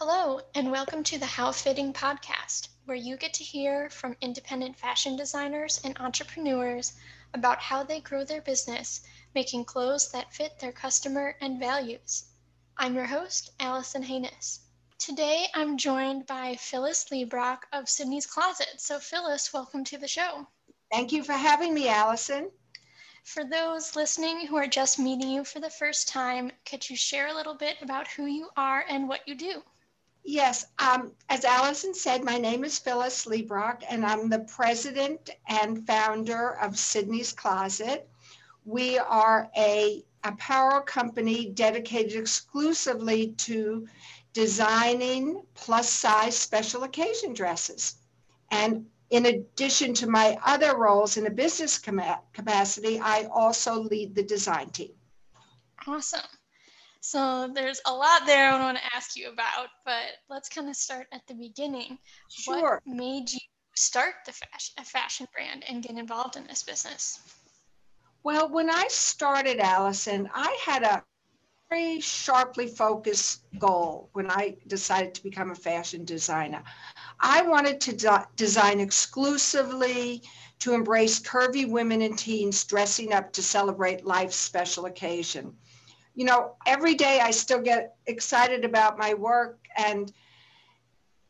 Hello, and welcome to the How Fitting podcast, where you get to hear from independent fashion designers and entrepreneurs about how they grow their business, making clothes that fit their customer and values. I'm your host, Allison Haynes. Today, I'm joined by Phyllis Librach of Sydney's Closet. So, Phyllis, welcome to the show. Thank you for having me, Allison. For those listening who are just meeting you for the first time, could you share a little bit about who you are and what you do? Yes, um, as Allison said, my name is Phyllis Librach, and I'm the president and founder of Sydney's Closet. We are a apparel company dedicated exclusively to designing plus size special occasion dresses. And in addition to my other roles in a business capacity, I also lead the design team. Awesome. So there's a lot there I want to ask you about, but let's kind of start at the beginning. Sure. What made you start the fashion, a fashion brand and get involved in this business? Well, when I started Allison, I had a very sharply focused goal when I decided to become a fashion designer. I wanted to de- design exclusively to embrace curvy women and teens dressing up to celebrate life's special occasion. You know, every day I still get excited about my work and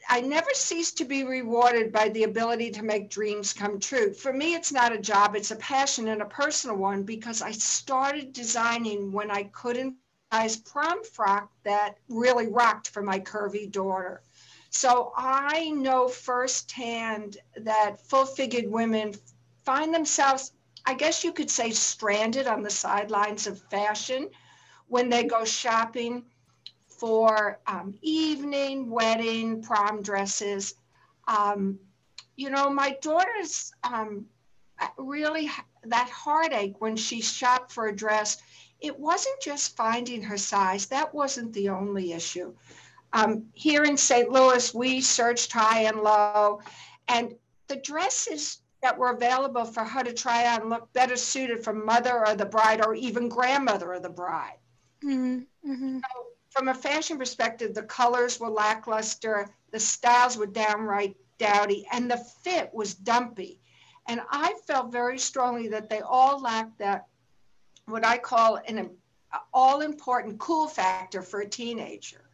I never cease to be rewarded by the ability to make dreams come true. For me, it's not a job, it's a passion and a personal one because I started designing when I couldn't size prom frock that really rocked for my curvy daughter. So I know firsthand that full figured women find themselves, I guess you could say, stranded on the sidelines of fashion when they go shopping for um, evening, wedding, prom dresses. Um, you know, my daughter's um, really that heartache when she shopped for a dress it wasn't just finding her size, that wasn't the only issue. Um, here in St. Louis, we searched high and low, and the dresses that were available for her to try on looked better suited for mother or the bride or even grandmother of the bride. Mm-hmm. Mm-hmm. So from a fashion perspective, the colors were lackluster, the styles were downright dowdy, and the fit was dumpy. And I felt very strongly that they all lacked that what I call an all important cool factor for a teenager.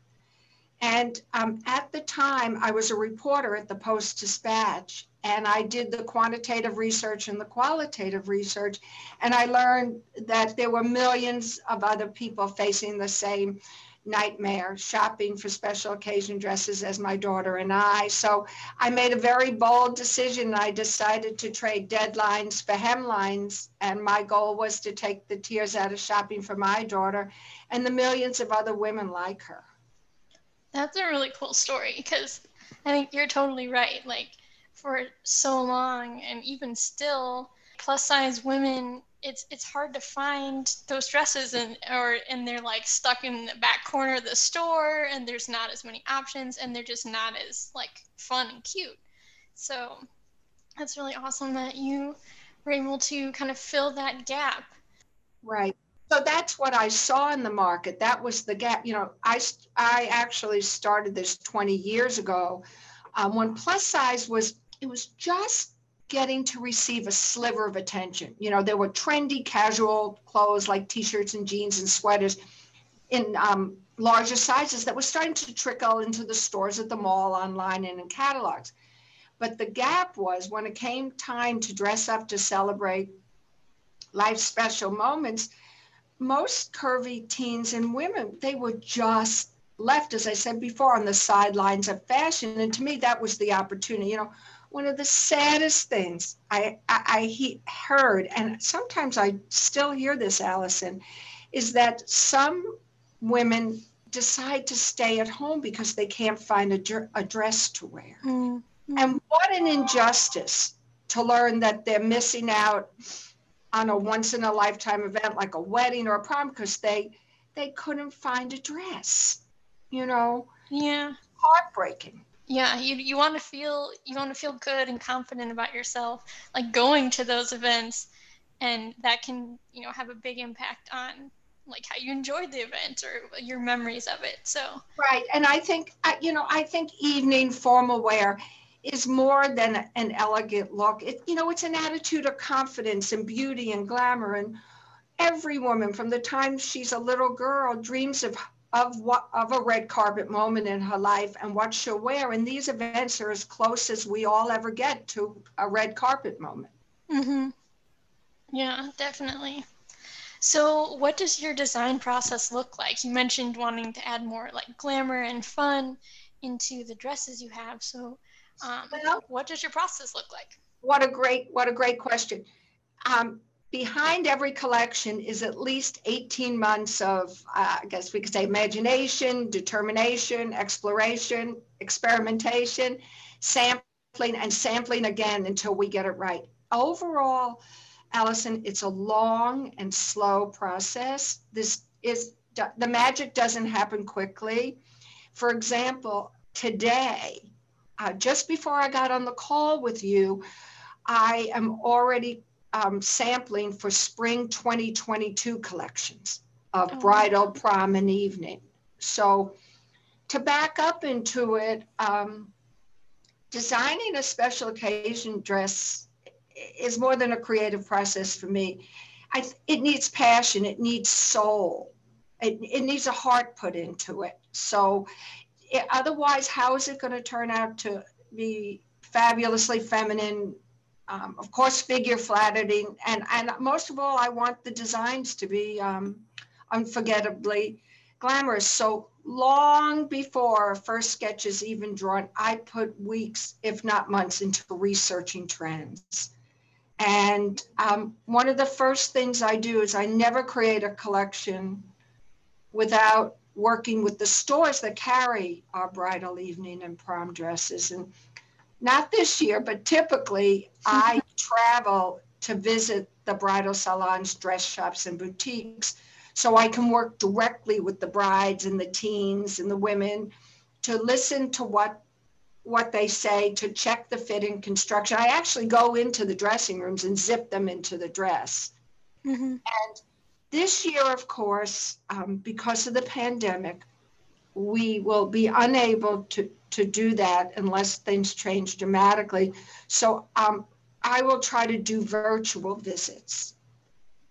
And um, at the time, I was a reporter at the Post Dispatch, and I did the quantitative research and the qualitative research. And I learned that there were millions of other people facing the same nightmare shopping for special occasion dresses as my daughter and I. So I made a very bold decision. I decided to trade deadlines for hemlines. And my goal was to take the tears out of shopping for my daughter and the millions of other women like her. That's a really cool story because I think you're totally right. Like for so long and even still, plus size women it's it's hard to find those dresses and or and they're like stuck in the back corner of the store and there's not as many options and they're just not as like fun and cute. So that's really awesome that you were able to kind of fill that gap. Right. So that's what I saw in the market. That was the gap. You know, I I actually started this 20 years ago um, when plus size was it was just getting to receive a sliver of attention. You know, there were trendy casual clothes like t-shirts and jeans and sweaters in um, larger sizes that were starting to trickle into the stores at the mall, online, and in catalogs. But the gap was when it came time to dress up to celebrate life's special moments, most curvy teens and women, they were just left, as I said before, on the sidelines of fashion. And to me, that was the opportunity. You know, one of the saddest things I, I, I he, heard, and sometimes I still hear this, Allison, is that some women decide to stay at home because they can't find a, a dress to wear. Mm-hmm. And what an injustice to learn that they're missing out on a once in a lifetime event like a wedding or a prom because they they couldn't find a dress. You know? Yeah. Heartbreaking yeah you, you want to feel you want to feel good and confident about yourself like going to those events and that can you know have a big impact on like how you enjoyed the event or your memories of it. So right, and I think you know I think evening formal wear is more than an elegant look. It you know it's an attitude of confidence and beauty and glamour and every woman from the time she's a little girl dreams of of what of a red carpet moment in her life and what she'll wear. And these events are as close as we all ever get to a red carpet moment. Mhm yeah definitely. So what does your design process look like? You mentioned wanting to add more like glamour and fun into the dresses you have. So um, well, what does your process look like? What a great what a great question. Um, behind every collection is at least 18 months of, uh, I guess we could say, imagination, determination, exploration, experimentation, sampling, and sampling again until we get it right. Overall, Allison, it's a long and slow process. This is the magic doesn't happen quickly. For example, today, uh, just before I got on the call with you, I am already um, sampling for spring 2022 collections of oh. bridal, prom, and evening. So to back up into it, um, designing a special occasion dress is more than a creative process for me. I, it needs passion, it needs soul, it, it needs a heart put into it. So it, otherwise, how is it going to turn out to be fabulously feminine, um, of course, figure flattering, and and most of all, I want the designs to be um, unforgettably glamorous. So long before first sketch is even drawn, I put weeks, if not months, into researching trends. And um, one of the first things I do is I never create a collection without working with the stores that carry our bridal evening and prom dresses. And not this year, but typically I travel to visit the bridal salons, dress shops, and boutiques so I can work directly with the brides and the teens and the women to listen to what what they say to check the fit and construction. I actually go into the dressing rooms and zip them into the dress. Mm-hmm. And this year, of course, um, because of the pandemic, we will be unable to to do that unless things change dramatically. So um, I will try to do virtual visits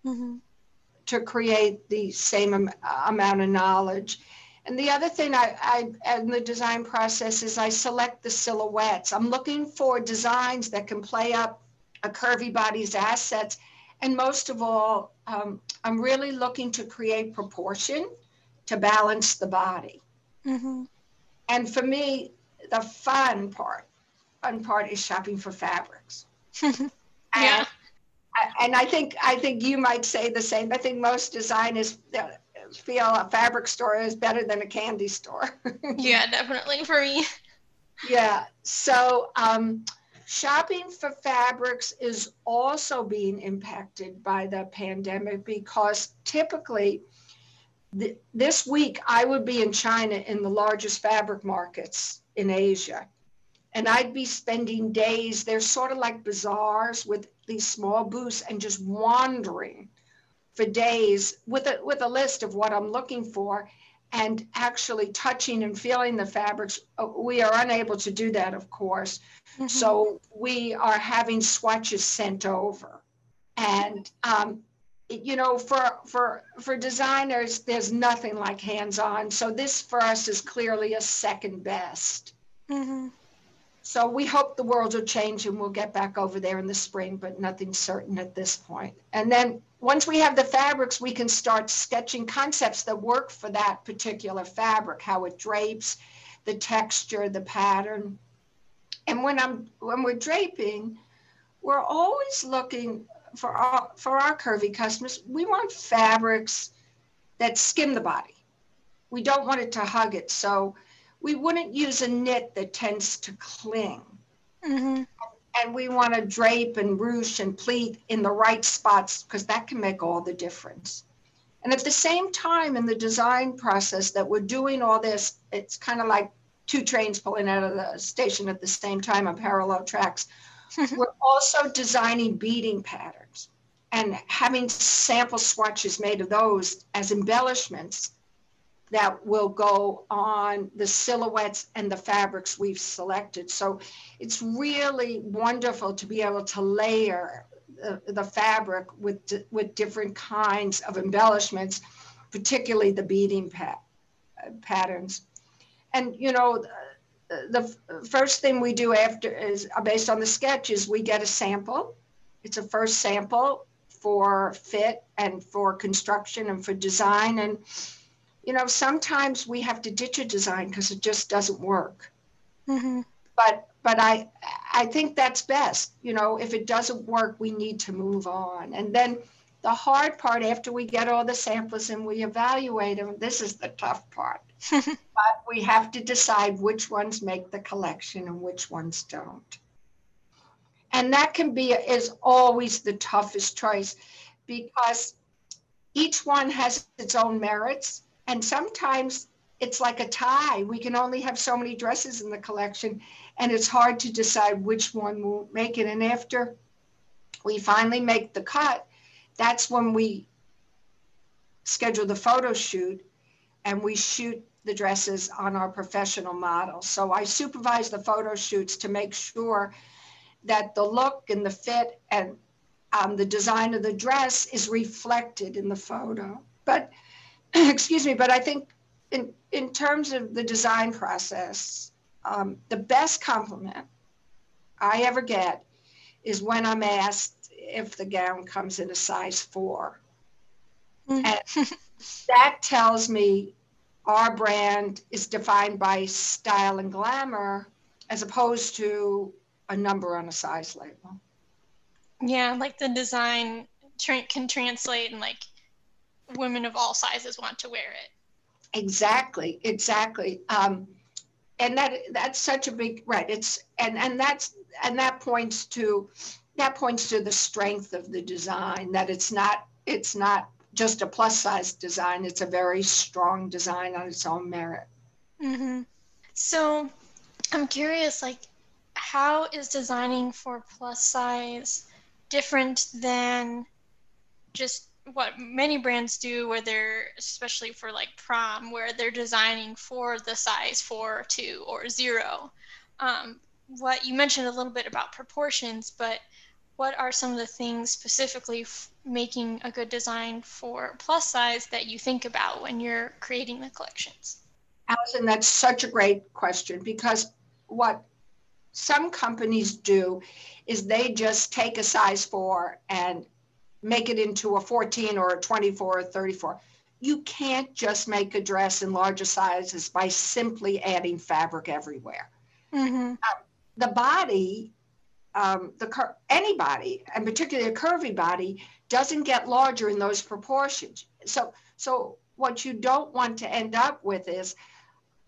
mm-hmm. to create the same am- amount of knowledge. And the other thing I, I in the design process is I select the silhouettes. I'm looking for designs that can play up a curvy body's assets. And most of all, um, I'm really looking to create proportion to balance the body. Mm-hmm. And for me, the fun part, fun part is shopping for fabrics. yeah. And, and I think I think you might say the same. I think most designers feel a fabric store is better than a candy store. yeah, definitely for me. Yeah. So um, shopping for fabrics is also being impacted by the pandemic because typically this week I would be in China in the largest fabric markets in Asia. And I'd be spending days, they're sort of like bazaars with these small booths and just wandering for days with a, with a list of what I'm looking for and actually touching and feeling the fabrics. Uh, we are unable to do that, of course. Mm-hmm. So we are having swatches sent over. And um, you know for for for designers there's nothing like hands-on. So this for us is clearly a second best. Mm-hmm. so we hope the world will change and we'll get back over there in the spring but nothing's certain at this point. And then once we have the fabrics we can start sketching concepts that work for that particular fabric how it drapes the texture the pattern. And when i'm when we're draping we're always looking for our for our curvy customers, we want fabrics that skim the body. We don't want it to hug it. So we wouldn't use a knit that tends to cling. Mm-hmm. And we want to drape and ruche and pleat in the right spots because that can make all the difference. And at the same time, in the design process that we're doing all this, it's kind of like two trains pulling out of the station at the same time on parallel tracks. We're also designing beading patterns. and having sample swatches made of those as embellishments that will go on the silhouettes and the fabrics we've selected. So it's really wonderful to be able to layer the, the fabric with, with different kinds of embellishments, particularly the beading pat, patterns. And, you know, the, first thing we do after is uh, based on the sketch is we get a sample. It's a first sample for fit and for construction and for design. And, you know, sometimes we have to ditch a design because it just doesn't work. Mm-hmm. But but I I think that's best. You know, if it doesn't work, we need to move on. And then the hard part after we get all the samples and we evaluate them, this is the tough part. but we have to decide which ones make the collection and which ones don't. And that can be is always the toughest choice because each one has its own merits and sometimes it's like a tie. We can only have so many dresses in the collection and it's hard to decide which one will make it. And after we finally make the cut, that's when we schedule the photo shoot and we shoot the dresses on our professional models. So I supervise the photo shoots to make sure that the look and the fit and um, the design of the dress is reflected in the photo. But, excuse me, but I think in, in terms of the design process, um, the best compliment I ever get is when I'm asked if the gown comes in a size four. Mm. and that tells me our brand is defined by style and glamour as opposed to a number on a size label. Yeah, like the design tra- can translate and like women of all sizes want to wear it. Exactly, exactly. Um, and that that's such a big right. It's and and that's and that points to that points to the strength of the design that it's not it's not just a plus size design. It's a very strong design on its own merit. Mm-hmm. So I'm curious, like, how is designing for plus size different than just what many brands do where they're especially for like prom where they're designing for the size four two or zero um, what you mentioned a little bit about proportions but what are some of the things specifically f- making a good design for plus size that you think about when you're creating the collections? Allison, that's such a great question because what some companies do is they just take a size four and make it into a 14 or a 24 or 34. You can't just make a dress in larger sizes by simply adding fabric everywhere. Mm-hmm. Uh, the body um, the cur- anybody, and particularly a curvy body, doesn't get larger in those proportions. So, so what you don't want to end up with is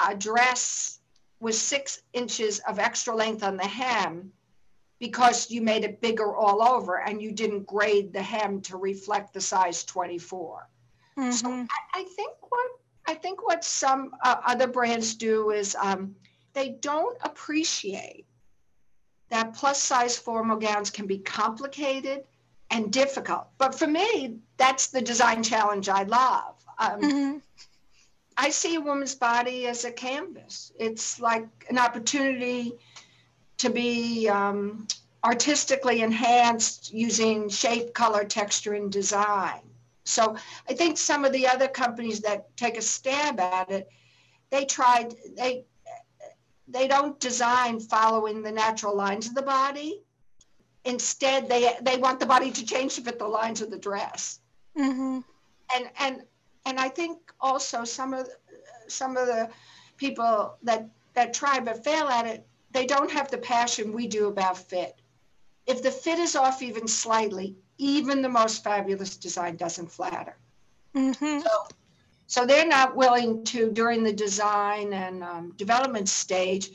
a dress with six inches of extra length on the hem because you made it bigger all over and you didn't grade the hem to reflect the size 24. Mm-hmm. So I, I, think what I think what some uh, other brands do is um, they don't appreciate that plus size formal gowns can be complicated and difficult. But for me, that's the design challenge I love. Um, mm-hmm. I see a woman's body as a canvas. It's like an opportunity to be um, artistically enhanced using shape, color, texture, and design. So I think some of the other companies that take a stab at it, they tried, they they don't design following the natural lines of the body. Instead, they they want the body to change to fit the lines of the dress. Mm-hmm. And and and I think also some of some of the people that that try but fail at it, they don't have the passion we do about fit. If the fit is off even slightly, even the most fabulous design doesn't flatter. Mm-hmm. So so they're not willing to, during the design and um, development stage,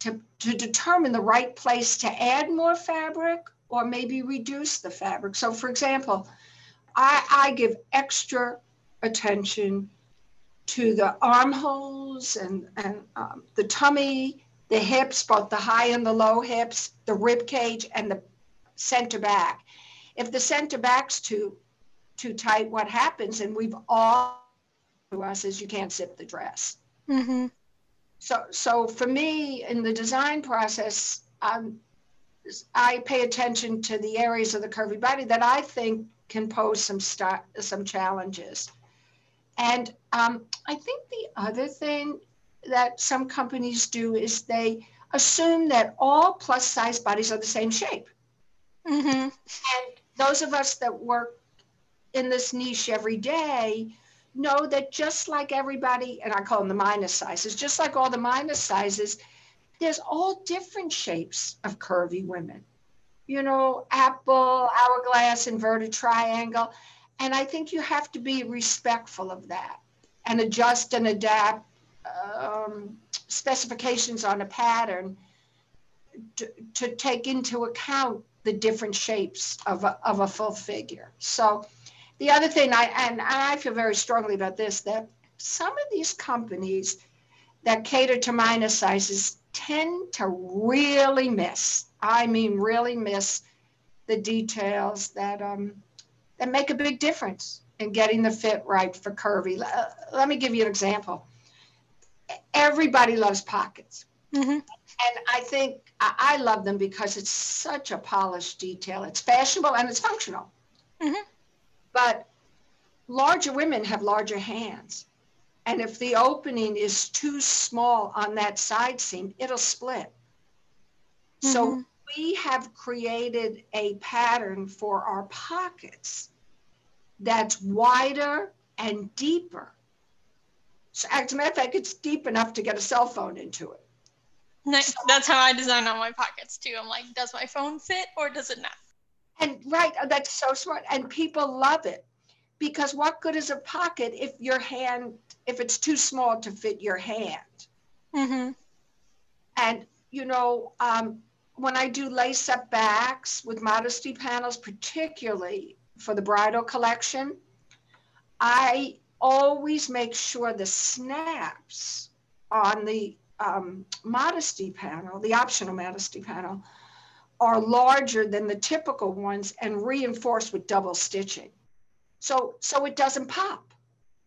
to, to determine the right place to add more fabric or maybe reduce the fabric. So, for example, I, I give extra attention to the armholes and, and um, the tummy, the hips, both the high and the low hips, the rib cage, and the center back if the center back's too too tight, what happens? And we've all to us is you can't zip the dress. Mm-hmm. So so for me in the design process, um, I pay attention to the areas of the curvy body that I think can pose some st- some challenges. And um, I think the other thing that some companies do is they assume that all plus size bodies are the same shape. Mm-hmm. And those of us that work in this niche every day know that just like everybody, and I call them the minus sizes, just like all the minus sizes, there's all different shapes of curvy women. You know, apple, hourglass, inverted triangle. And I think you have to be respectful of that and adjust and adapt um, specifications on a pattern to, to take into account the different shapes of a, of a full figure. So the other thing I and I feel very strongly about this that some of these companies that cater to minus sizes tend to really miss. I mean, really miss the details that um, that make a big difference in getting the fit right for curvy. Uh, let me give you an example. Everybody loves pockets. Mm-hmm. And I think I, I love them because it's such a polished detail. It's fashionable and it's functional. Mm-hmm. But larger women have larger hands. And if the opening is too small on that side seam, it'll split. Mm-hmm. So we have created a pattern for our pockets that's wider and deeper. So as a matter of fact, it's deep enough to get a cell phone into it. That's how I design all my pockets too. I'm like, does my phone fit or does it not? And right, uh, that's so smart. And people love it because what good is a pocket if your hand, if it's too small to fit your hand? Mm-hmm. And, you know, um, when I do lace up backs with modesty panels, particularly for the bridal collection, I always make sure the snaps on the um, modesty panel, the optional modesty panel, are larger than the typical ones and reinforced with double stitching. So, so it doesn't pop.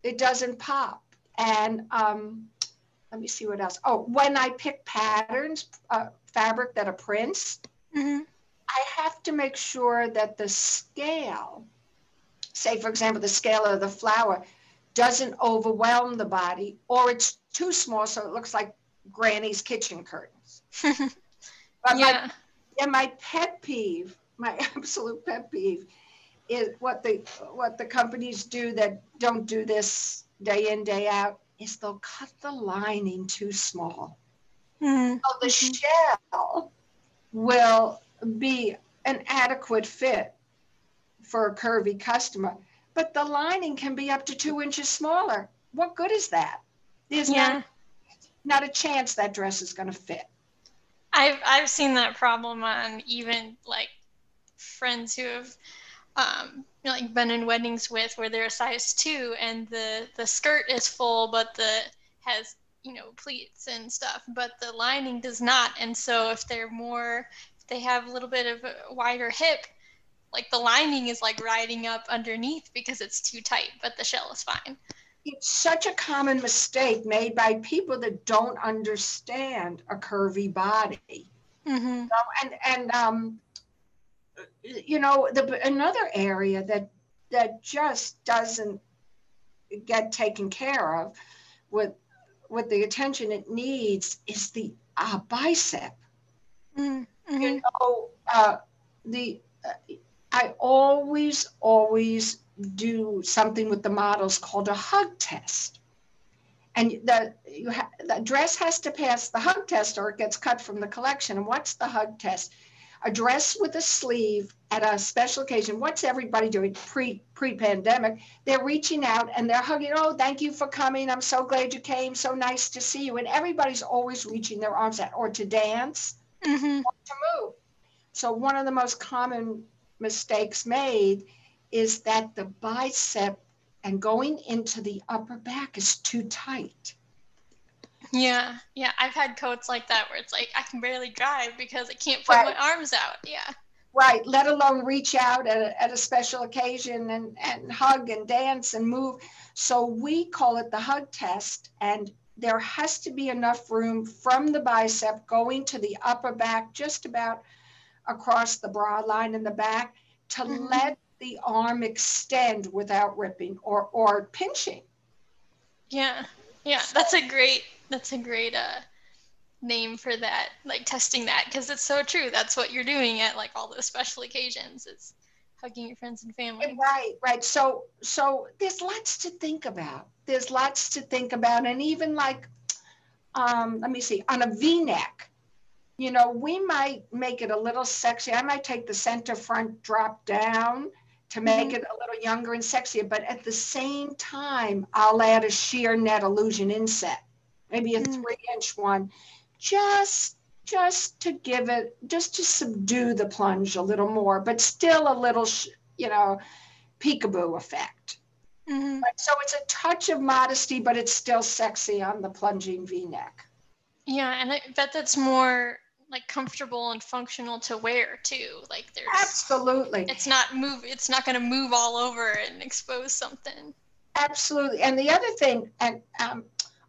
It doesn't pop. And um, let me see what else. Oh, when I pick patterns, uh, fabric that are prints, mm-hmm. I have to make sure that the scale, say for example, the scale of the flower, doesn't overwhelm the body or it's too small so it looks like granny's kitchen curtains. but yeah. And my pet peeve, my absolute pet peeve, is what the what the companies do that don't do this day in day out is they'll cut the lining too small. Mm-hmm. So the shell will be an adequate fit for a curvy customer, but the lining can be up to two inches smaller. What good is that? There's yeah. not not a chance that dress is going to fit. I've I've seen that problem on even like friends who have um, like been in weddings with where they're a size two and the the skirt is full but the has you know pleats and stuff but the lining does not. And so if they're more if they have a little bit of a wider hip like the lining is like riding up underneath because it's too tight but the shell is fine it's such a common mistake made by people that don't understand a curvy body. Mm-hmm. and and um, you know, the another area that that just doesn't get taken care of with with the attention it needs is the uh, bicep. Mm-hmm. You know, uh, the uh, I always always do something with the models called a hug test. And the, you ha- the dress has to pass the hug test or it gets cut from the collection. And what's the hug test? A dress with a sleeve at a special occasion. What's everybody doing pre pre pandemic? They're reaching out and they're hugging. Oh, thank you for coming. I'm so glad you came. So nice to see you. And everybody's always reaching their arms out or to dance mm-hmm. or to move. So one of the most common mistakes made is that the bicep and going into the upper back is too tight. Yeah, yeah. I've had coats like that where it's like I can barely drive because I can't put right. my arms out. Yeah. Right, let alone reach out at a, at a special occasion and, and hug and dance and move. So we call it the hug test. And there has to be enough room from the bicep going to the upper back, just about across the bra line in the back, to mm-hmm. let the arm extend without ripping or, or pinching. Yeah, yeah, that's a great, that's a great uh, name for that, like testing that, because it's so true. That's what you're doing at like all those special occasions. It's hugging your friends and family. Right, right. So, so there's lots to think about. There's lots to think about, and even like, um, let me see, on a V-neck, you know, we might make it a little sexy. I might take the center front drop down to make it a little younger and sexier, but at the same time, I'll add a sheer net illusion inset, maybe a mm-hmm. three inch one just just to give it just to subdue the plunge a little more but still a little you know peekaboo effect mm-hmm. so it's a touch of modesty but it's still sexy on the plunging v-neck yeah and i bet that's more like comfortable and functional to wear too. Like there's absolutely. it's not move it's not going to move all over and expose something. Absolutely. And the other thing and um,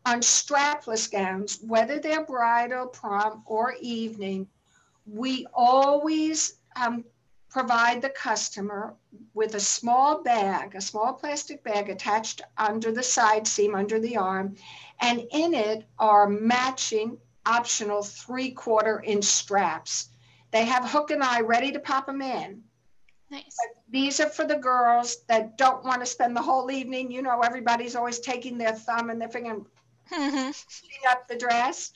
on strapless gowns, whether they're bridal, prom, or evening, we always um, provide the customer with a small bag, a small plastic bag attached under the side seam, under the arm, and in it are matching optional three quarter inch straps. They have hook and eye ready to pop them in. Nice. But these are for the girls that don't want to spend the whole evening. You know, everybody's always taking their thumb and their finger mm-hmm. up the dress.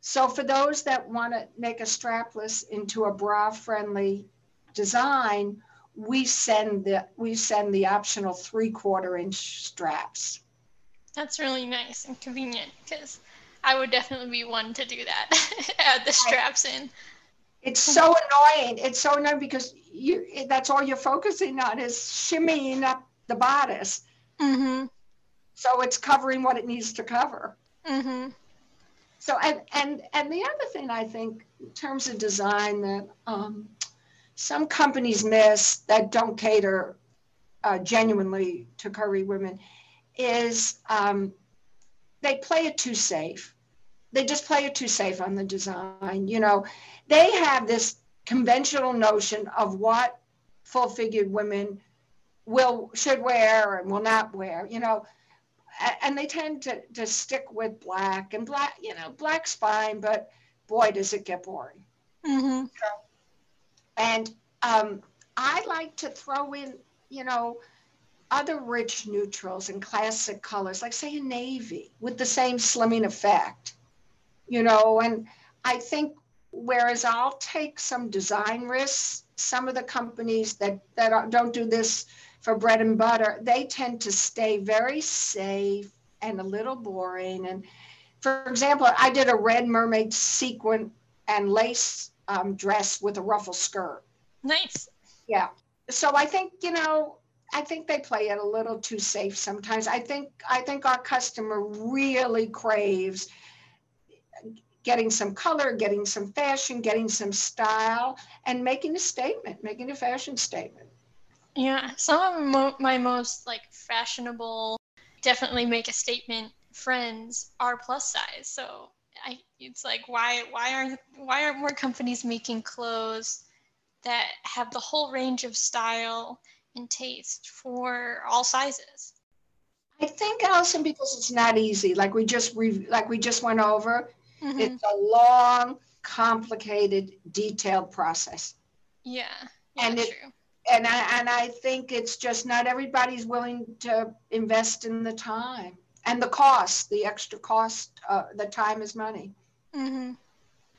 So for those that want to make a strapless into a bra friendly design, we send the we send the optional three quarter inch straps. That's really nice and convenient because I would definitely be one to do that. Add the straps in. It's so annoying. It's so annoying because you that's all you're focusing on is shimmying up the bodice. Mm-hmm so it's covering what it needs to cover. Mm-hmm. So and and and the other thing I think in terms of design that um, some companies miss that don't cater uh, genuinely to curvy women is um, they play it too safe. They just play it too safe on the design. You know, they have this conventional notion of what full-figured women will should wear and will not wear. You know, and they tend to, to stick with black and black, you know, black's fine, but boy, does it get boring. Mm-hmm. and um, I like to throw in, you know, other rich neutrals and classic colors, like say a navy with the same slimming effect, you know, and I think whereas I'll take some design risks, some of the companies that, that don't do this for bread and butter, they tend to stay very safe and a little boring. And for example, I did a red mermaid sequin and lace um, dress with a ruffle skirt. Nice. Yeah. So I think, you know, I think they play it a little too safe sometimes. I think I think our customer really craves getting some color, getting some fashion, getting some style, and making a statement, making a fashion statement. Yeah, some of my most like fashionable, definitely make a statement friends are plus size. So I, it's like why why aren't why aren't more companies making clothes that have the whole range of style and taste for all sizes? I think Allison because it's not easy. Like we just re- like we just went over, mm-hmm. it's a long, complicated, detailed process. Yeah, yeah and it, true and I, and I think it's just not everybody's willing to invest in the time and the cost, the extra cost. Uh, the time is money. Mm-hmm.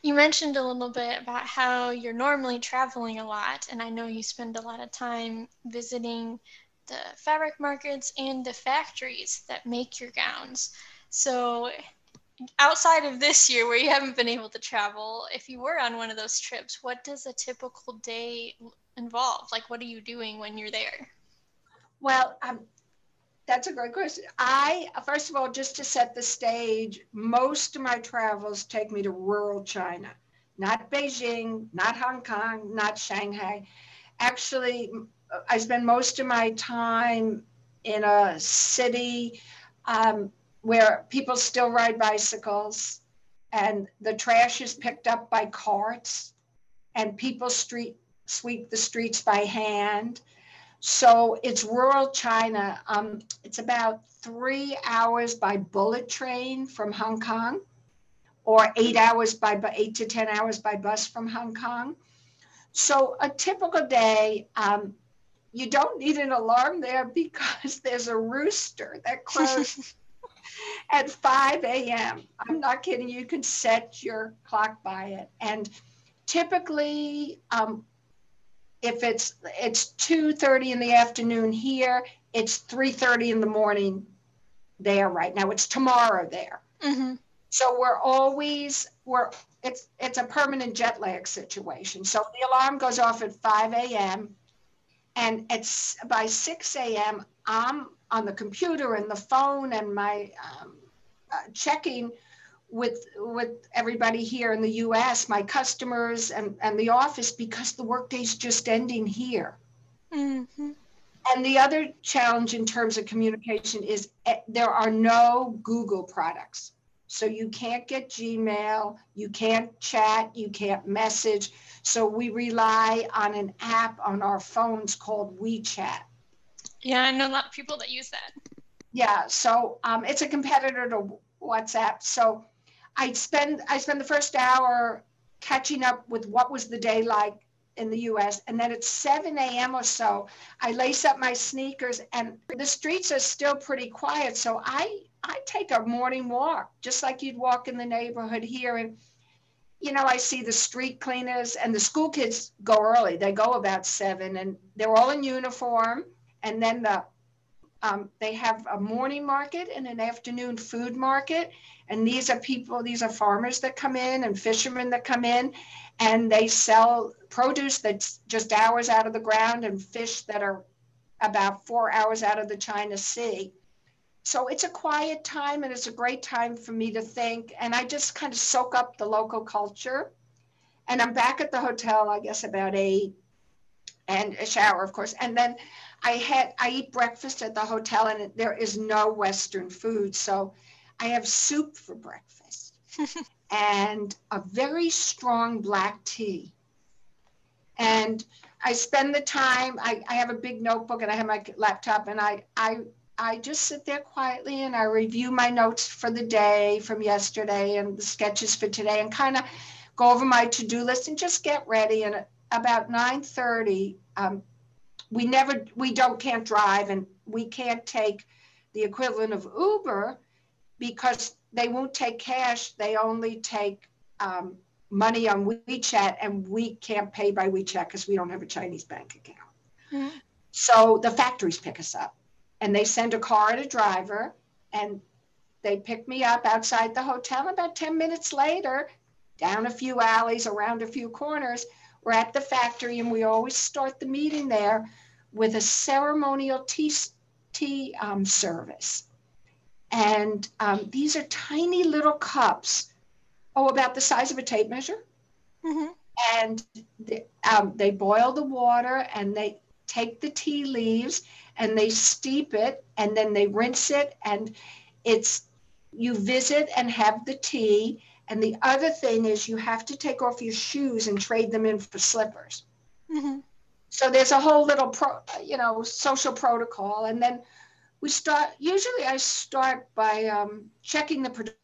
You mentioned a little bit about how you're normally traveling a lot, and I know you spend a lot of time visiting the fabric markets and the factories that make your gowns. So, outside of this year where you haven't been able to travel, if you were on one of those trips, what does a typical day involve? Like, what are you doing when you're there? Well, um, that's a great question. I, first of all, just to set the stage, most of my travels take me to rural China. not Beijing, not Hong Kong, not Shanghai. Actually, I spend most of my time in a city um, where people still ride bicycles and the trash is picked up by carts and people street sweep the streets by hand. So it's rural China. Um, it's about three hours by bullet train from Hong Kong, or eight hours by eight to ten hours by bus from Hong Kong. So a typical day, um, you don't need an alarm there because there's a rooster that crows at 5 a.m. I'm not kidding. You can set your clock by it. And typically, um, if it's it's 2:30 in the afternoon here, it's 3:30 in the morning there right now. It's tomorrow there. Mm-hmm. So we're always we're it's it's a permanent jet lag situation. So the alarm goes off at 5 a.m. and it's by 6 a.m. I'm on the computer and the phone and my um, uh, checking with with everybody here in the U.S., my customers and and the office because the workday's just ending here. Mm-hmm. And the other challenge in terms of communication is eh, there are no Google products. So you can't get Gmail, you can't chat, you can't message. So we rely on an app on our phones called WeChat. Yeah, I know a lot of people that use that. Yeah, so um, it's a competitor to WhatsApp. So I spend I spend the first hour catching up with what was the day like in the US. And then at 7 a.m. or so, I lace up my sneakers and the streets are still pretty quiet. So I, I take a morning walk, just like you'd walk in the neighborhood here. And, you know, I see the street cleaners and the school kids go early. They go about seven and they're all in uniform. And then the um, they have a morning market and an afternoon food market. And these are people, these are farmers that come in and fishermen that come in and they sell produce that's just hours out of the ground and fish that are about four hours out of the China Sea. So it's a quiet time and it's a great time for me to think. And I just kind of soak up the local culture. And I'm back at the hotel, I guess, about eight and a shower, of course. And then I had I eat breakfast at the hotel, and there is no Western food, so I have soup for breakfast and a very strong black tea. And I spend the time. I, I have a big notebook and I have my laptop, and I I I just sit there quietly and I review my notes for the day from yesterday and the sketches for today, and kind of go over my to-do list and just get ready. And about 9:30, um, we never we don't can't drive and we can't take the equivalent of uber because they won't take cash they only take um, money on wechat and we can't pay by wechat because we don't have a chinese bank account mm-hmm. so the factories pick us up and they send a car and a driver and they pick me up outside the hotel about 10 minutes later down a few alleys around a few corners we're at the factory and we always start the meeting there with a ceremonial tea, tea um, service. And um, these are tiny little cups, oh, about the size of a tape measure. Mm-hmm. And they, um, they boil the water and they take the tea leaves and they steep it and then they rinse it. And it's, you visit and have the tea and the other thing is you have to take off your shoes and trade them in for slippers. Mm-hmm. So there's a whole little pro, you know, social protocol. And then we start, usually I start by um, checking the, production.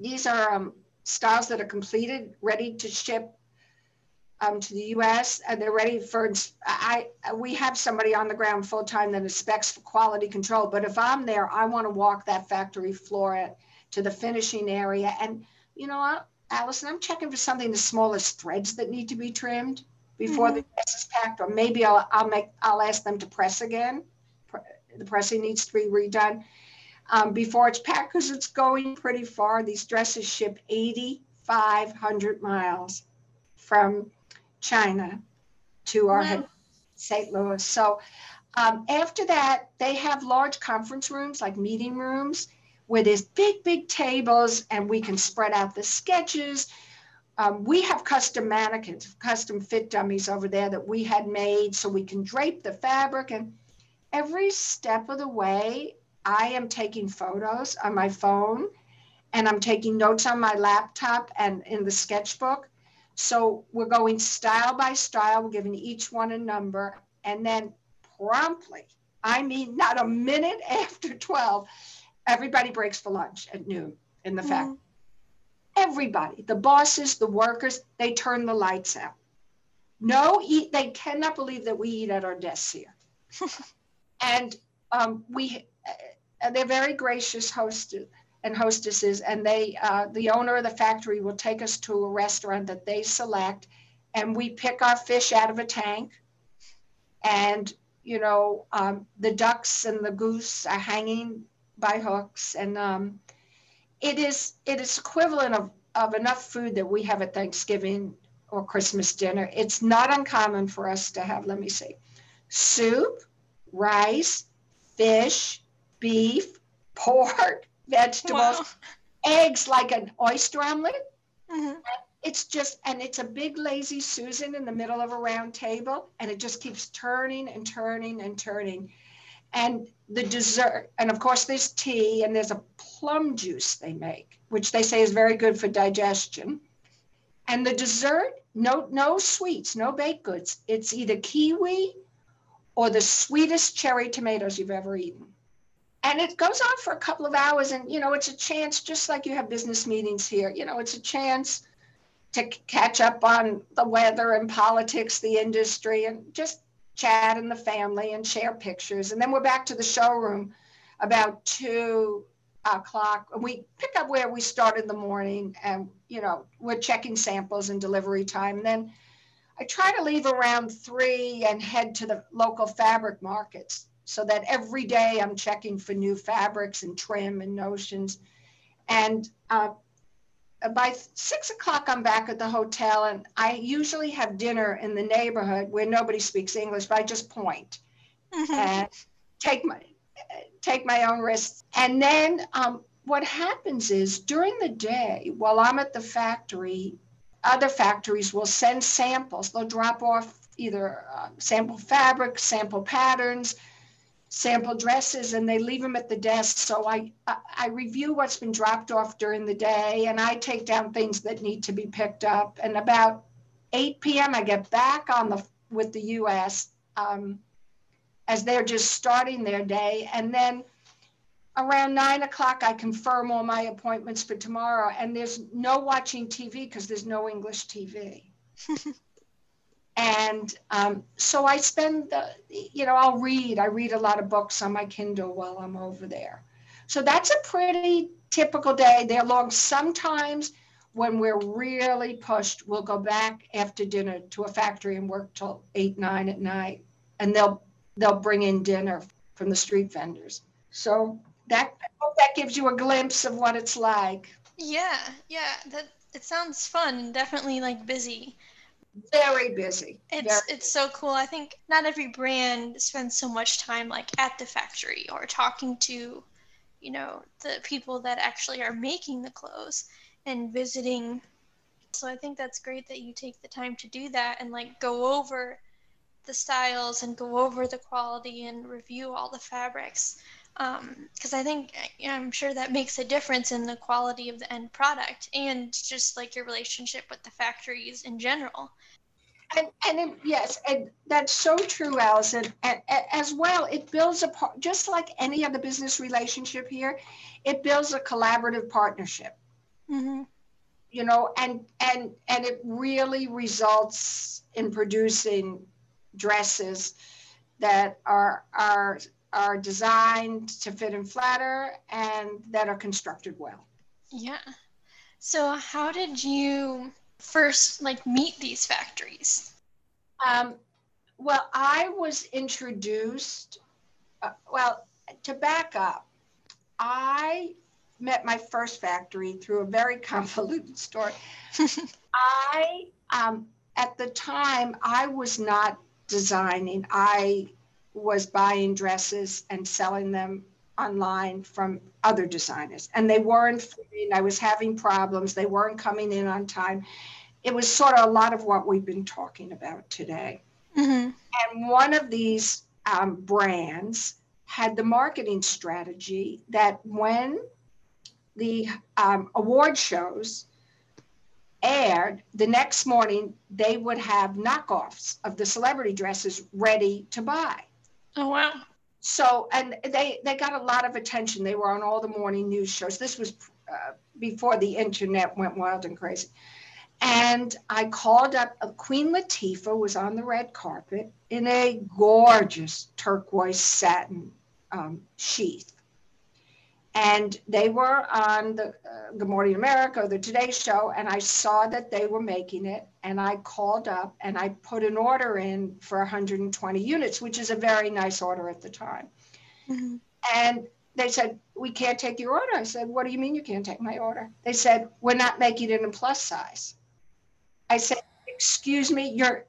these are um, styles that are completed, ready to ship um, to the US and they're ready for, I, we have somebody on the ground full time that inspects for quality control. But if I'm there, I want to walk that factory floor to the finishing area. And, you know, what, Allison, I'm checking for something the smallest threads that need to be trimmed before mm-hmm. the press is packed, or maybe I'll, I'll make, I'll ask them to press again. The pressing needs to be redone um, before it's packed because it's going pretty far. These dresses ship 8,500 miles from China to our wow. head, St. Louis. So um, after that, they have large conference rooms, like meeting rooms, where there's big, big tables and we can spread out the sketches. um, we have custom mannequins, custom fit dummies over there that we had made so we can drape the fabric. And every step of the way, I am taking photos on my phone and I'm taking notes on my laptop and in the sketchbook. So we're going style by style, we're giving each one a number, and then promptly, I mean, not a minute after 12, everybody breaks for lunch at noon in the mm-hmm. factory. Everybody, the bosses, the workers, they turn the lights out. No, eat, they cannot believe that we eat at our desks here. and um, we, uh, they're very gracious hosts and hostesses, and they, uh, the owner of the factory will take us to a restaurant that they select, and we pick our fish out of a tank. And, you know, um, the ducks and the goose are hanging by hooks. And um, it is it is equivalent of, of enough food that we have at Thanksgiving or Christmas dinner. It's not uncommon for us to have, let me see, soup, rice, fish, beef, pork, vegetables, wow. eggs like an oyster omelet. Mm-hmm. It's just, and it's a big lazy Susan in the middle of a round table, and it just keeps turning and turning and turning and the dessert and of course there's tea and there's a plum juice they make which they say is very good for digestion. And the dessert no no sweets no baked goods. It's either kiwi or the sweetest cherry tomatoes you've ever eaten. And it goes on for a couple of hours and you know it's a chance just like you have business meetings here you know it's a chance to catch up on the weather and politics the industry and just chat in the family and share pictures. And then we're back to the showroom about two o'clock. We pick up where we start in the morning and, you know, we're checking samples and delivery time. And then I try to leave around three and head to the local fabric markets so that every day I'm checking for new fabrics and trim and notions. And uh, by six o'clock, I'm back at the hotel, and I usually have dinner in the neighborhood where nobody speaks English, but I just point mm-hmm. and take my take my own risks. And then um, what happens is during the day, while I'm at the factory, other factories will send samples. They'll drop off either uh, sample fabric, sample patterns, sample dresses and they leave them at the desk. So I, I review what's been dropped off during the day and I take down things that need to be picked up. And about 8 p.m. I get back on the with the U.S. Um, as they're just starting their day, and then around nine o'clock I confirm all my appointments for tomorrow. And there's no watching TV because there's no English TV. and um, so I spend the, you know, I'll read. I read a lot of books on my Kindle while I'm over there. So that's a pretty typical day. They're long. Sometimes when we're really pushed, we'll go back after dinner to a factory and work till eight, nine at night, and they'll they'll bring in dinner from the street vendors. So that that gives you a glimpse of what it's like. Yeah, yeah, that it sounds fun and definitely like busy very busy. It's very it's so cool. I think not every brand spends so much time like at the factory or talking to, you know, the people that actually are making the clothes and visiting. So I think that's great that you take the time to do that and like go over the styles and go over the quality and review all the fabrics because um, I think I'm sure that makes a difference in the quality of the end product and just like your relationship with the factories in general. And, and it, yes, and that's so true, Allison. And, and, as well, it builds a part, just like any other business relationship here, it builds a collaborative partnership. Mm-hmm. You know, and and and it really results in producing dresses that are are are designed to fit and flatter and that are constructed well. Yeah. So how did you first like meet these factories? Um, well, I was introduced. Uh, well, to back up, I met my first factory through a very convoluted story. I, um, at the time, I was not designing. I was buying dresses and selling them online from other designers and they weren't fitting. i was having problems they weren't coming in on time it was sort of a lot of what we've been talking about today. Mm-hmm. And one of these um, brands had the marketing strategy that when the um, award shows aired, the next morning they would have knockoffs of the celebrity dresses ready to buy. Oh, wow. So, and they, they got a lot of attention. They were on all the morning news shows. This was uh, before the internet went wild and crazy. And I called up, uh, Queen Latifah was on the red carpet in a gorgeous turquoise satin um, sheath. And they were on the uh, Good Morning America, the Today Show, and I saw that they were making it. And I called up and I put an order in for 120 units, which is a very nice order at the time. Mm-hmm. And they said, We can't take your order. I said, What do you mean you can't take my order? They said, We're not making it in plus size. I said, Excuse me, you're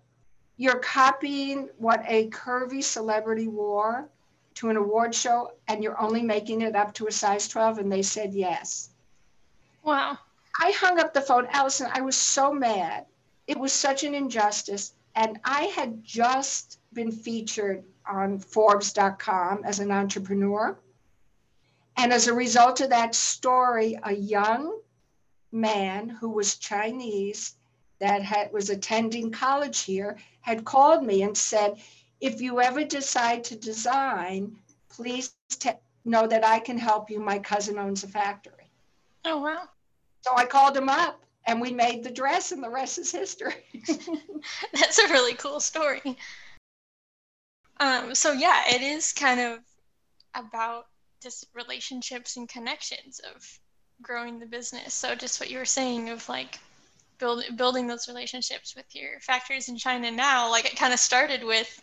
you're copying what a curvy celebrity wore to an award show and you're only making it up to a size 12? And they said yes. Wow. I hung up the phone. Allison, I was so mad. It was such an injustice. And I had just been featured on Forbes.com as an entrepreneur. And as a result of that story, a young man who was Chinese that had, was attending college here had called me and said, if you ever decide to design, please t- know that I can help you. My cousin owns a factory. Oh, wow. So I called him up and we made the dress, and the rest is history. That's a really cool story. Um, so, yeah, it is kind of about just relationships and connections of growing the business. So, just what you were saying of like build, building those relationships with your factories in China now, like it kind of started with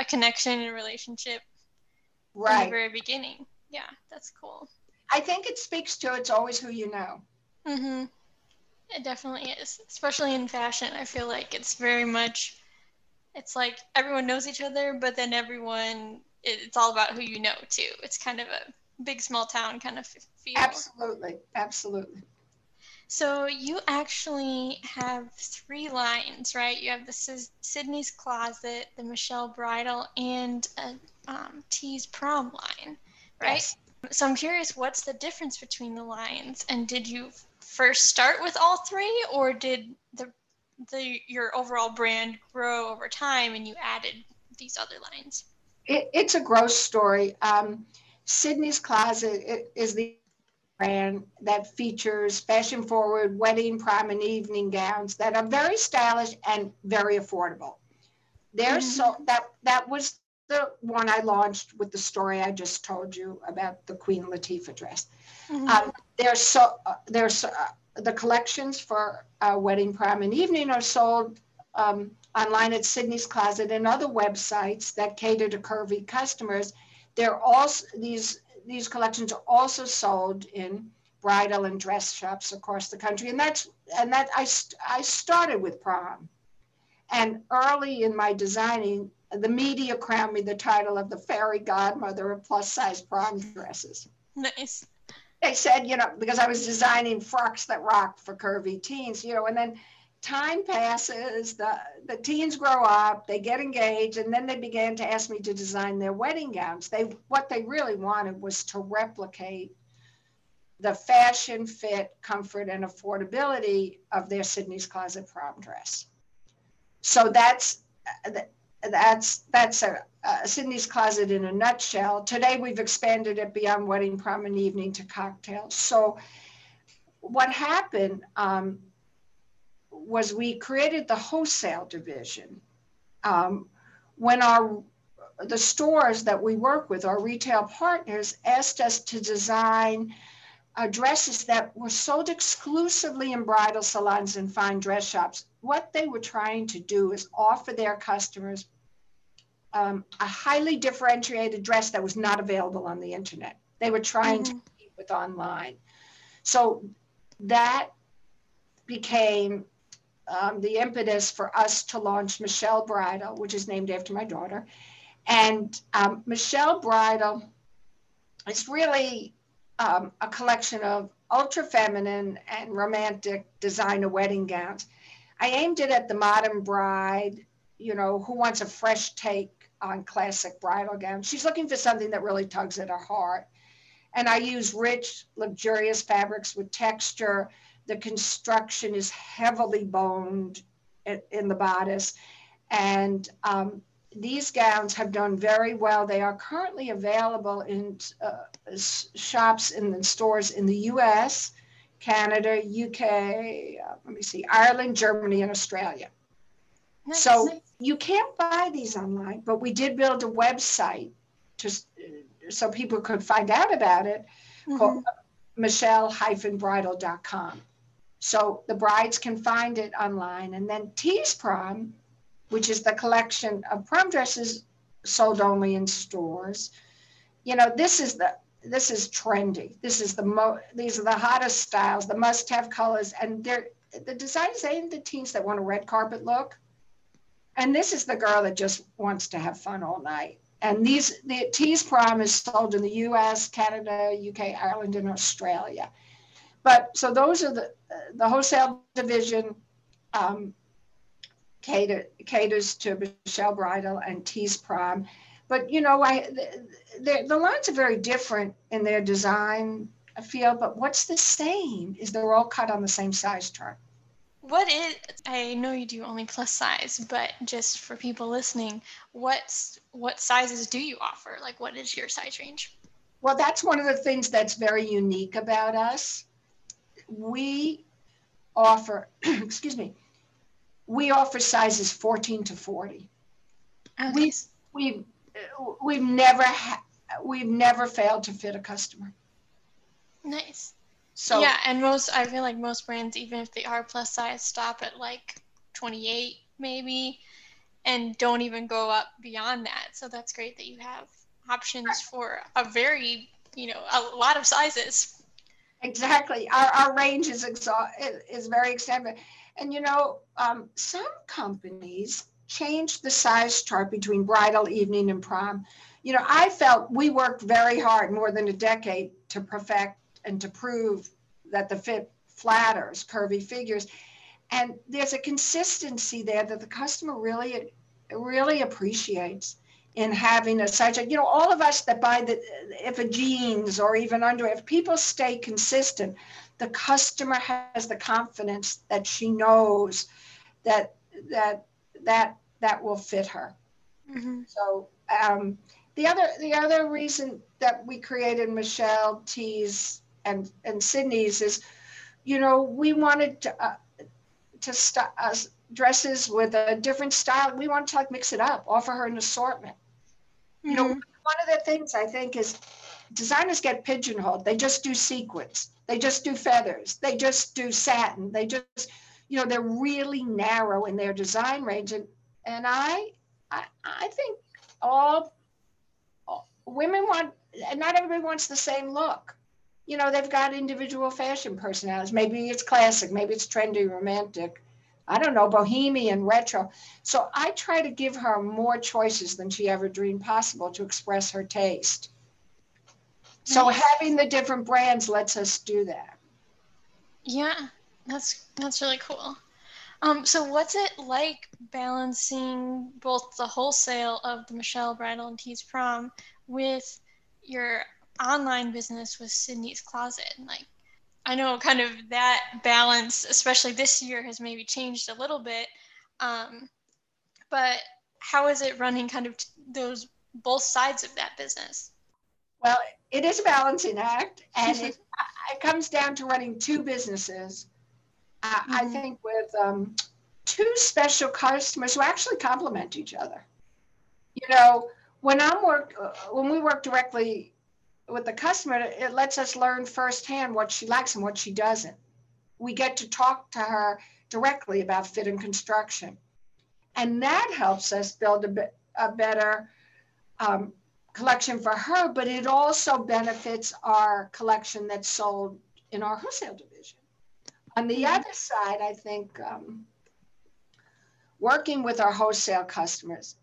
a connection and relationship right. from the very beginning. Yeah, that's cool. I think it speaks to it's always who you know. Mm-hmm. It definitely is, especially in fashion. I feel like it's very much, it's like everyone knows each other, but then everyone, it's all about who you know too. It's kind of a big small town kind of feel. Absolutely, absolutely. So you actually have three lines, right? You have the Sydney's Closet, the Michelle Bridal, and a um, Tease Prom line, right? Yes. So I'm curious, what's the difference between the lines? And did you first start with all three, or did the the your overall brand grow over time and you added these other lines? It, it's a gross story. Um, Sydney's Closet is the brand that features fashion forward wedding, prom, and evening gowns that are very stylish and very affordable. There's mm-hmm. so that that was the one I launched with the story I just told you about the Queen Latifah dress. Mm-hmm. Um, there's so uh, there's uh, the collections for uh, wedding, prom, and evening are sold um, online at Sydney's Closet and other websites that cater to curvy customers. They're also these these collections are also sold in bridal and dress shops across the country. And that's and that I, I started with prom. And early in my designing, the media crowned me the title of the fairy godmother of plus size prom dresses. Nice. They said, you know, because I was designing frocks that rock for curvy teens, you know, and then time passes, the, the teens grow up, they get engaged, and then they began to ask me to design their wedding gowns. They what they really wanted was to replicate the fashion, fit, comfort, and affordability of their Sydney's Closet prom dress. So that's that's that's a, a Sydney's Closet in a nutshell. Today we've expanded it beyond wedding, prom, and evening to cocktails. So what happened? Um, was we created the wholesale division. Um, when our the stores that we work with, our retail partners, asked us to design uh, dresses that were sold exclusively in bridal salons and fine dress shops. What they were trying to do is offer their customers um, a highly differentiated dress that was not available on the internet. They were trying mm-hmm. to compete with online. So that became um, the impetus for us to launch Michelle Bridal, which is named after my daughter. And um, Michelle Bridal is really um, a collection of ultra feminine and romantic designer wedding gowns. I aimed it at the modern bride, you know, who wants a fresh take on classic bridal gowns. She's looking for something that really tugs at her heart. And I use rich, luxurious fabrics with texture. The construction is heavily boned in the bodice. And um, these gowns have done very well. They are currently available in uh, shops in stores in the US, Canada, UK, uh, let me see, Ireland, Germany, and Australia. Nice. So you can't buy these online, but we did build a website to, so people could find out about it mm-hmm. called michelle-bridal.com. So the brides can find it online. And then Tease Prom, which is the collection of prom dresses sold only in stores. You know, this is the this is trendy. This is the mo these are the hottest styles, the must-have colors, and they're the designers ain't the teens that want a red carpet look. And this is the girl that just wants to have fun all night. And these the Tease Prom is sold in the US, Canada, UK, Ireland, and Australia. But so those are the the wholesale division um, cater, caters to Michelle Bridal and Tease Prom. But you know, I the, the lines are very different in their design feel, but what's the same is they're all cut on the same size chart. What is I know you do only plus size, but just for people listening, what's what sizes do you offer? Like what is your size range? Well, that's one of the things that's very unique about us. We offer, excuse me, we offer sizes 14 to 40. Okay. We, we've, we've never we've never failed to fit a customer. Nice. So yeah, and most I feel like most brands, even if they are plus size, stop at like 28 maybe, and don't even go up beyond that. So that's great that you have options for a very you know a lot of sizes. Exactly, our, our range is exa- is very extended, and you know um, some companies change the size chart between bridal, evening, and prom. You know, I felt we worked very hard, more than a decade, to perfect and to prove that the fit flatters curvy figures. And there's a consistency there that the customer really, really appreciates in having a size. You know, all of us that buy the, if a jeans or even under, if people stay consistent, the customer has the confidence that she knows that that that that will fit her. Mm-hmm. So um, the other the other reason that we created Michelle T's and and Sydney's is, you know, we wanted to uh, to st- uh, dresses with a different style. We wanted to like mix it up, offer her an assortment. You know, mm-hmm. one of the things I think is designers get pigeonholed. They just do sequins. They just do feathers. They just do satin. They just, you know, they're really narrow in their design range. And and I, I, I think all, all women want, and not everybody wants the same look. You know, they've got individual fashion personalities. Maybe it's classic, maybe it's trendy, romantic. I don't know, bohemian, retro. So I try to give her more choices than she ever dreamed possible to express her taste. So having the different brands lets us do that. Yeah, that's that's really cool. Um, so what's it like balancing both the wholesale of the Michelle Bridal and Tease Prom with your online business with Sydney's Closet? Like, I know kind of that balance, especially this year, has maybe changed a little bit. Um, but how is it running kind of those both sides of that business? Well, it is a balancing act, and it, it comes down to running two businesses mm-hmm. I think with um, two special customers who actually complement each other. You know, when I'm work, uh, when we work directly with the customer, it lets us learn firsthand what she likes and what she doesn't. We get to talk to her directly about fit and construction, and that helps us build a, bit, a better um, collection for her. But it also benefits our collection that's sold in our wholesale division. On the mm-hmm. other side, I think um, working with our wholesale customers,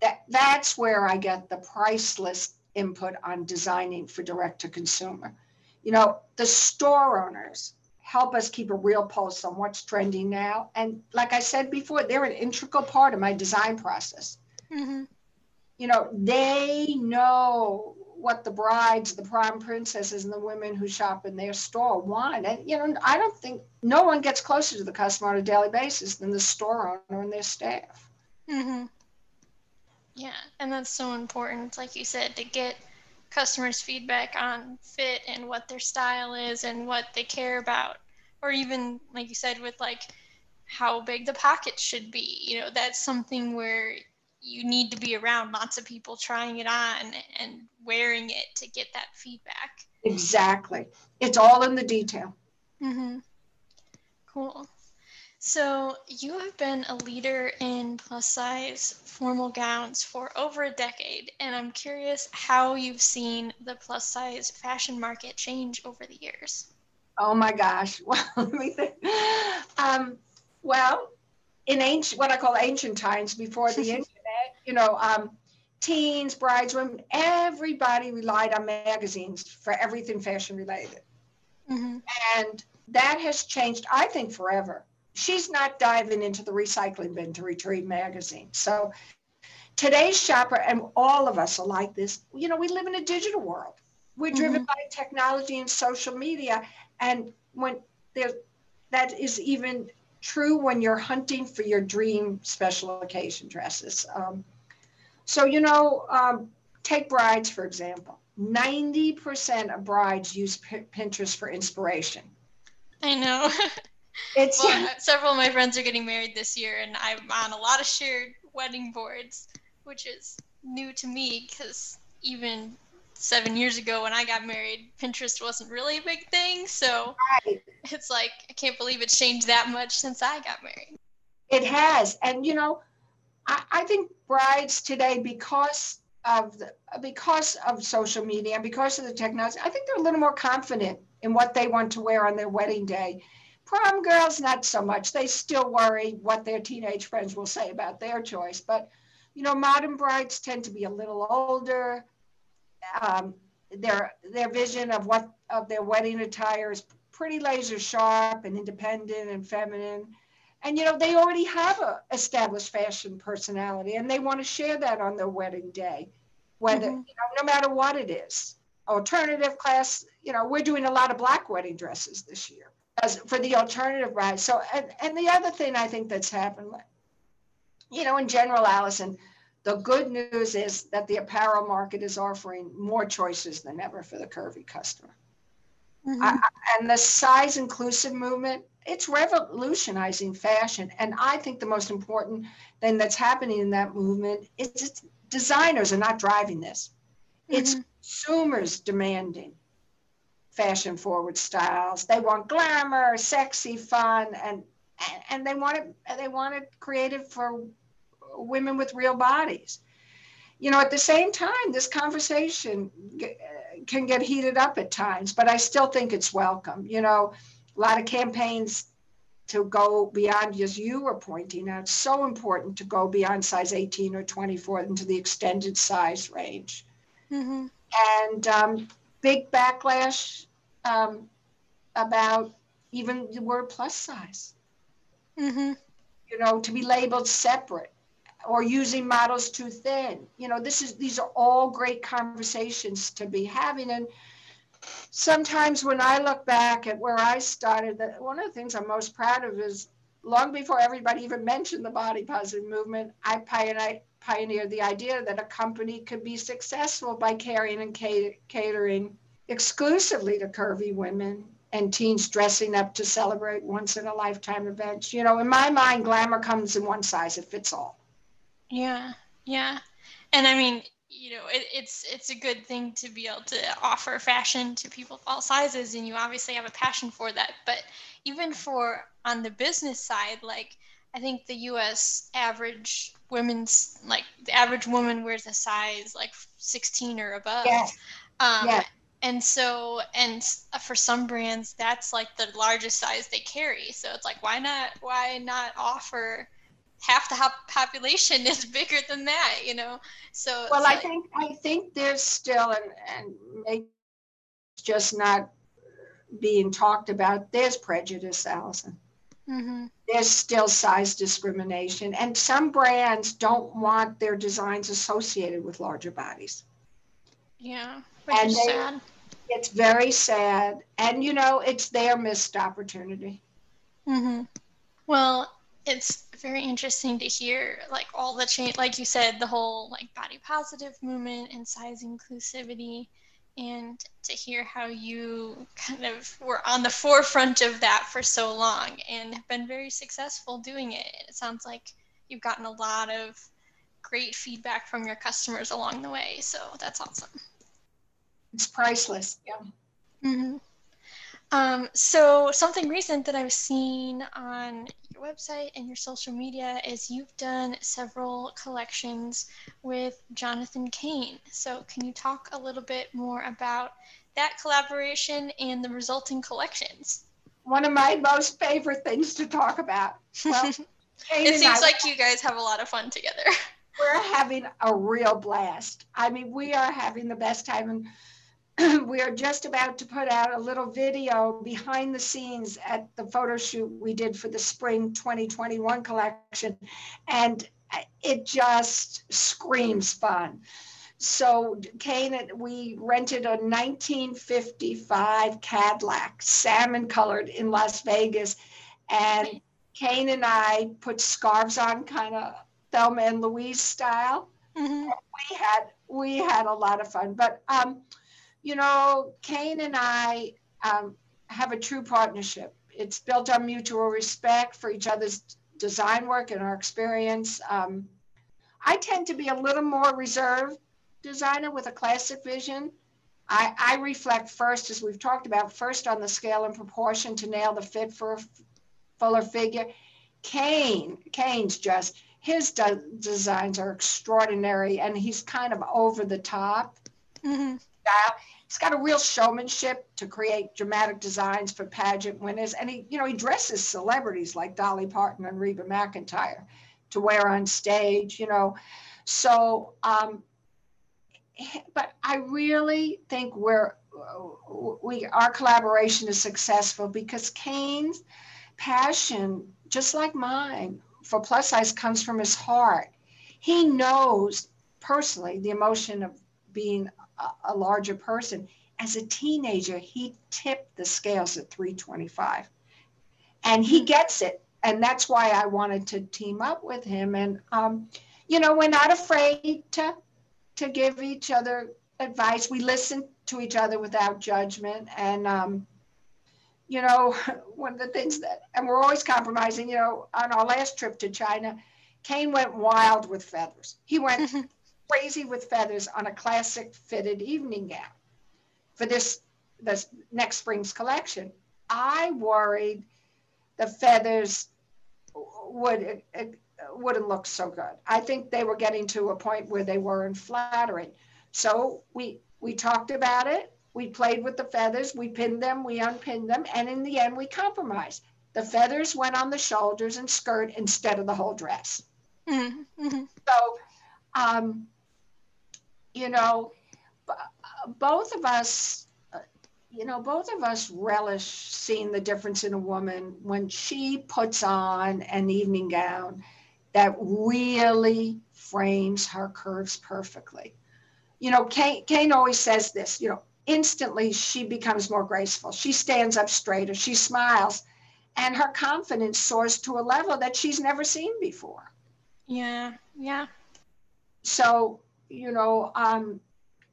that, that's where I get the priceless input on designing for direct to consumer. You know, the store owners help us keep a real pulse on what's trending now. And like I said before, they're an integral part of my design process. Mm-hmm. You know, they know what the brides, the prom princesses, and the women who shop in their store want. And, you know, I don't think no one gets closer to the customer on a daily basis than the store owner and their staff. Mm-hmm. Yeah, and that's so important, like you said, to get customers' feedback on fit and what their style is and what they care about. Or even, like you said, with like how big the pockets should be. You know, that's something where you need to be around lots of people trying it on and wearing it to get that feedback. Exactly. It's all in the detail. Mm-hmm. Cool. So, you have been a leader in plus size formal gowns for over a decade, and I'm curious how you've seen the plus size fashion market change over the years. Oh my gosh. Well, let me think. Um, well, in ancient, what I call ancient times before the internet, you know, um, teens, brides, women, everybody relied on magazines for everything fashion related. Mm-hmm. And that has changed, I think, forever. She's not diving into the recycling bin to retrieve magazines. So today's shopper, and all of us are like this, you know, we live in a digital world. We're driven mm-hmm. by technology and social media. And when there, that is even true when you're hunting for your dream special occasion dresses. Um, so, you know, um, take brides, for example. 90% of brides use P- Pinterest for inspiration. I know. it's well, several of my friends are getting married this year, and I'm on a lot of shared wedding boards, which is new to me because even seven years ago when I got married, Pinterest wasn't really a big thing. So right. it's like, I can't believe it's changed that much since I got married. It has. And, you know, I, I think brides today, because of the, because of social media and because of the technology, I think they're a little more confident in what they want to wear on their wedding day. Prom girls, not so much. They still worry what their teenage friends will say about their choice. But, you know, modern brides tend to be a little older. Um, their their vision of what of their wedding attire is pretty laser sharp and independent and feminine and you know they already have a established fashion personality and they want to share that on their wedding day whether mm-hmm. you know no matter what it is alternative class you know we're doing a lot of black wedding dresses this year as for the alternative bride so and, and the other thing i think that's happened you know in general allison the good news is that the apparel market is offering more choices than ever for the curvy customer mm-hmm. I, and the size inclusive movement it's revolutionizing fashion. And I think the most important thing that's happening in that movement is that designers are not driving this. Mm-hmm. It's consumers demanding fashion forward styles. They want glamour, sexy, fun, and and they want it they want it created for women with real bodies. You know, at the same time, this conversation can get heated up at times, but I still think it's welcome. You know, a lot of campaigns to go beyond, as you were pointing out, so important to go beyond size 18 or 24 into the extended size range. Mm-hmm. And um, big backlash um, about even the word plus size. Mm-hmm. You know, to be labeled separate or using models too thin. You know, this is these are all great conversations to be having. And sometimes when I look back at where I started, that one of the things I'm most proud of is long before everybody even mentioned the body positive movement, I pioneered the idea that a company could be successful by caring and catering exclusively to curvy women and teens dressing up to celebrate once in a lifetime events. You know, in my mind, glamour comes in one size, it fits all. Yeah, yeah. And I mean, you know it, it's it's a good thing to be able to offer fashion to people of all sizes and you obviously have a passion for that but even for on the business side like i think the us average women's like the average woman wears a size like 16 or above yes. Um, yeah. And so and for some brands that's like the largest size they carry so it's like why not why not offer half the population is bigger than that, you know. So well, I think I think there's still and and maybe just not being talked about, there's prejudice, Allison. Mm-hmm. There's still size discrimination, and some brands don't want their designs associated with larger bodies. Yeah, which and they, sad. It's very sad, and you know, it's their missed opportunity. Mm-hmm. Well, it's very interesting to hear like all the change like you said the whole like body positive movement and size inclusivity and to hear how you kind of were on the forefront of that for so long and have been very successful doing it it sounds like you've gotten a lot of great feedback from your customers along the way so that's awesome it's priceless yeah mm-hmm. Um, so something recent that I've seen on your website and your social media is you've done several collections with Jonathan Kayne. So can you talk a little bit more about that collaboration and the resulting collections? One of my most favorite things to talk about. Well, it seems I, like you guys have a lot of fun together. We're having a real blast. I mean, we are having the best time. And we are just about to put out a little video behind the scenes at the photo shoot we did for the spring 2021 collection. And it just screams fun. So Kayne, and we rented a 1955 Cadillac, salmon colored in Las Vegas. And Kayne and I put scarves on kind of Thelma and Louise style. Mm-hmm. We had we had a lot of fun. But um, you know, Kayne and I um, have a true partnership. It's built on mutual respect for each other's design work and our experience. Um, I tend to be a little more reserved designer with a classic vision. I, I, reflect first, as we've talked about, first on the scale and proportion to nail the fit for a fuller figure. Kayne, Kayne's just, his de- designs are extraordinary and he's kind of over the top. Mm-hmm style. He's got a real showmanship to create dramatic designs for pageant winners. And he, you know, he dresses celebrities like Dolly Parton and Reba McEntire to wear on stage, you know. So, um, but I really think we're, we, our collaboration is successful because Kayne's passion, just like mine, for plus size comes from his heart. He knows personally the emotion of being a, larger person. As a teenager, he tipped the scales at 325. And he gets it. And that's why I wanted to team up with him. And, um, you know, we're not afraid to, to give each other advice. We listen to each other without judgment. And, um, you know, one of the things that, and we're always compromising, you know, on our last trip to China, Kayne went wild with feathers. He went crazy with feathers on a classic fitted evening gown for this this next spring's collection. I worried the feathers would wouldn't look so good. I think they were getting to a point where they weren't flattering. So we we talked about it. We played with the feathers. We pinned them. We unpinned them, and in the end, we compromised. The feathers went on the shoulders and skirt instead of the whole dress. Mm-hmm. mm-hmm. So um, you know, uh, both of us, uh, you know, both of us relish seeing the difference in a woman when she puts on an evening gown that really frames her curves perfectly. You know, Kayne, Kayne always says this, you know, instantly she becomes more graceful. She stands up straighter, she smiles, and her confidence soars to a level that she's never seen before. Yeah, yeah. So you know, um,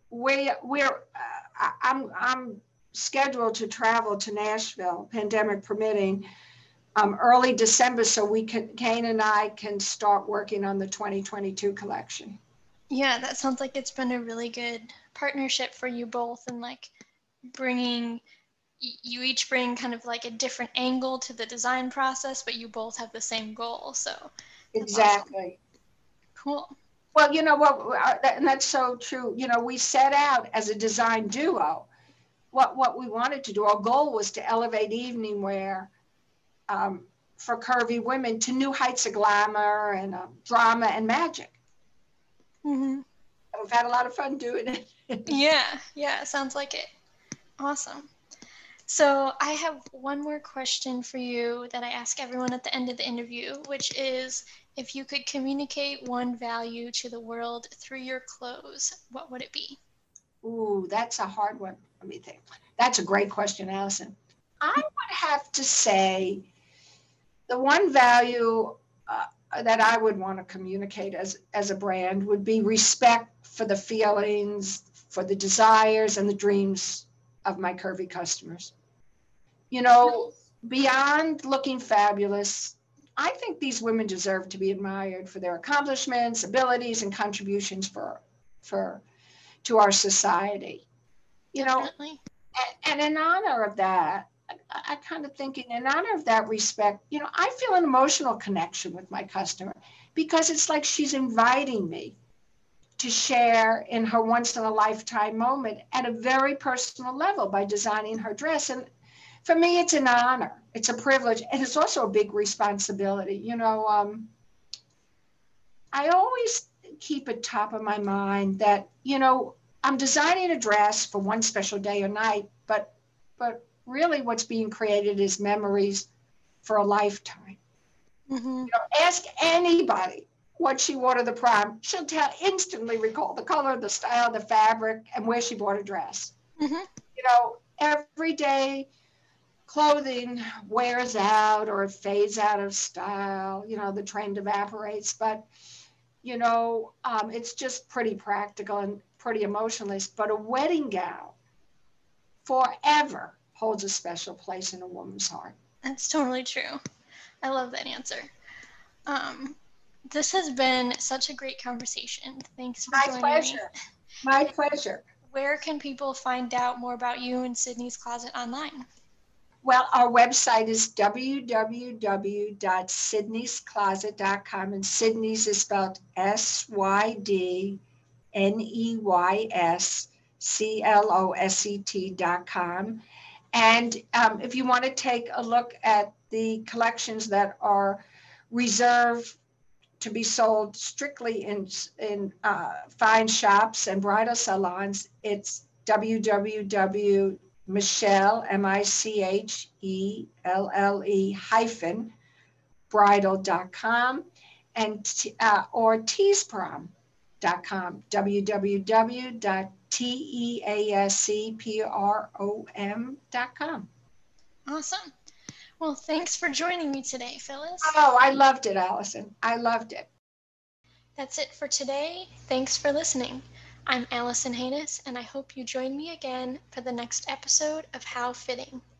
we we're uh, I'm I'm scheduled to travel to Nashville, pandemic permitting, um, early December, so we can Kayne and I can start working on the 2022 collection. Yeah, that sounds like it's been a really good partnership for you both, and like bringing you each bring kind of like a different angle to the design process, but you both have the same goal. So exactly. Awesome. Cool. Well, you know what, uh, and that's so true. You know, we set out as a design duo. What what we wanted to do, our goal was to elevate evening wear um, for curvy women to new heights of glamour and uh, drama and magic. Mm-hmm. We've had a lot of fun doing it. yeah, yeah, sounds like it. Awesome. So I have one more question for you that I ask everyone at the end of the interview, which is if you could communicate one value to the world through your clothes, what would it be? Ooh, that's a hard one. Let me think. That's a great question, Allison. I would have to say the one value uh, that I would want to communicate as, as a brand would be respect for the feelings, for the desires and the dreams of my curvy customers. You know, beyond looking fabulous, I think these women deserve to be admired for their accomplishments, abilities, and contributions for for to our society. You know, and, and in honor of that, I, I kind of thinking in honor of that respect, you know, I feel an emotional connection with my customer because it's like she's inviting me to share in her once in a lifetime moment at a very personal level by designing her dress. And for me, it's an honor, it's a privilege, and it's also a big responsibility. You know, um, I always keep it top of my mind that, you know, I'm designing a dress for one special day or night, but but really what's being created is memories for a lifetime. Mm-hmm. You know, ask anybody what she wore to the prom. She'll tell instantly recall the color, the style, the fabric, and where she bought a dress. Mm-hmm. You know, everyday clothing wears out or fades out of style. You know, the trend evaporates, but you know, um, it's just pretty practical and pretty emotionless. But a wedding gown forever holds a special place in a woman's heart. That's totally true. I love that answer. Um, this has been such a great conversation. Thanks for My joining pleasure. me. My pleasure. Where can people find out more about you and Sydney's Closet online? Well, our website is www.sydneyscloset.com, and Sydney's is spelled S Y D N E Y S C L O S E T.com. And um, if you want to take a look at the collections that are reserved to be sold strictly in, in uh, fine shops and bridal salons, it's www.michelle, M-I-C-H-E-L-L-E M I C H E L L E hyphen bridal.com and uh, or teasprom.com, www.teasprom.com. Awesome. Well, thanks for joining me today, Phyllis. Oh, I loved it, Allison. I loved it. That's it for today. Thanks for listening. I'm Allison Haynes, and I hope you join me again for the next episode of How Fitting.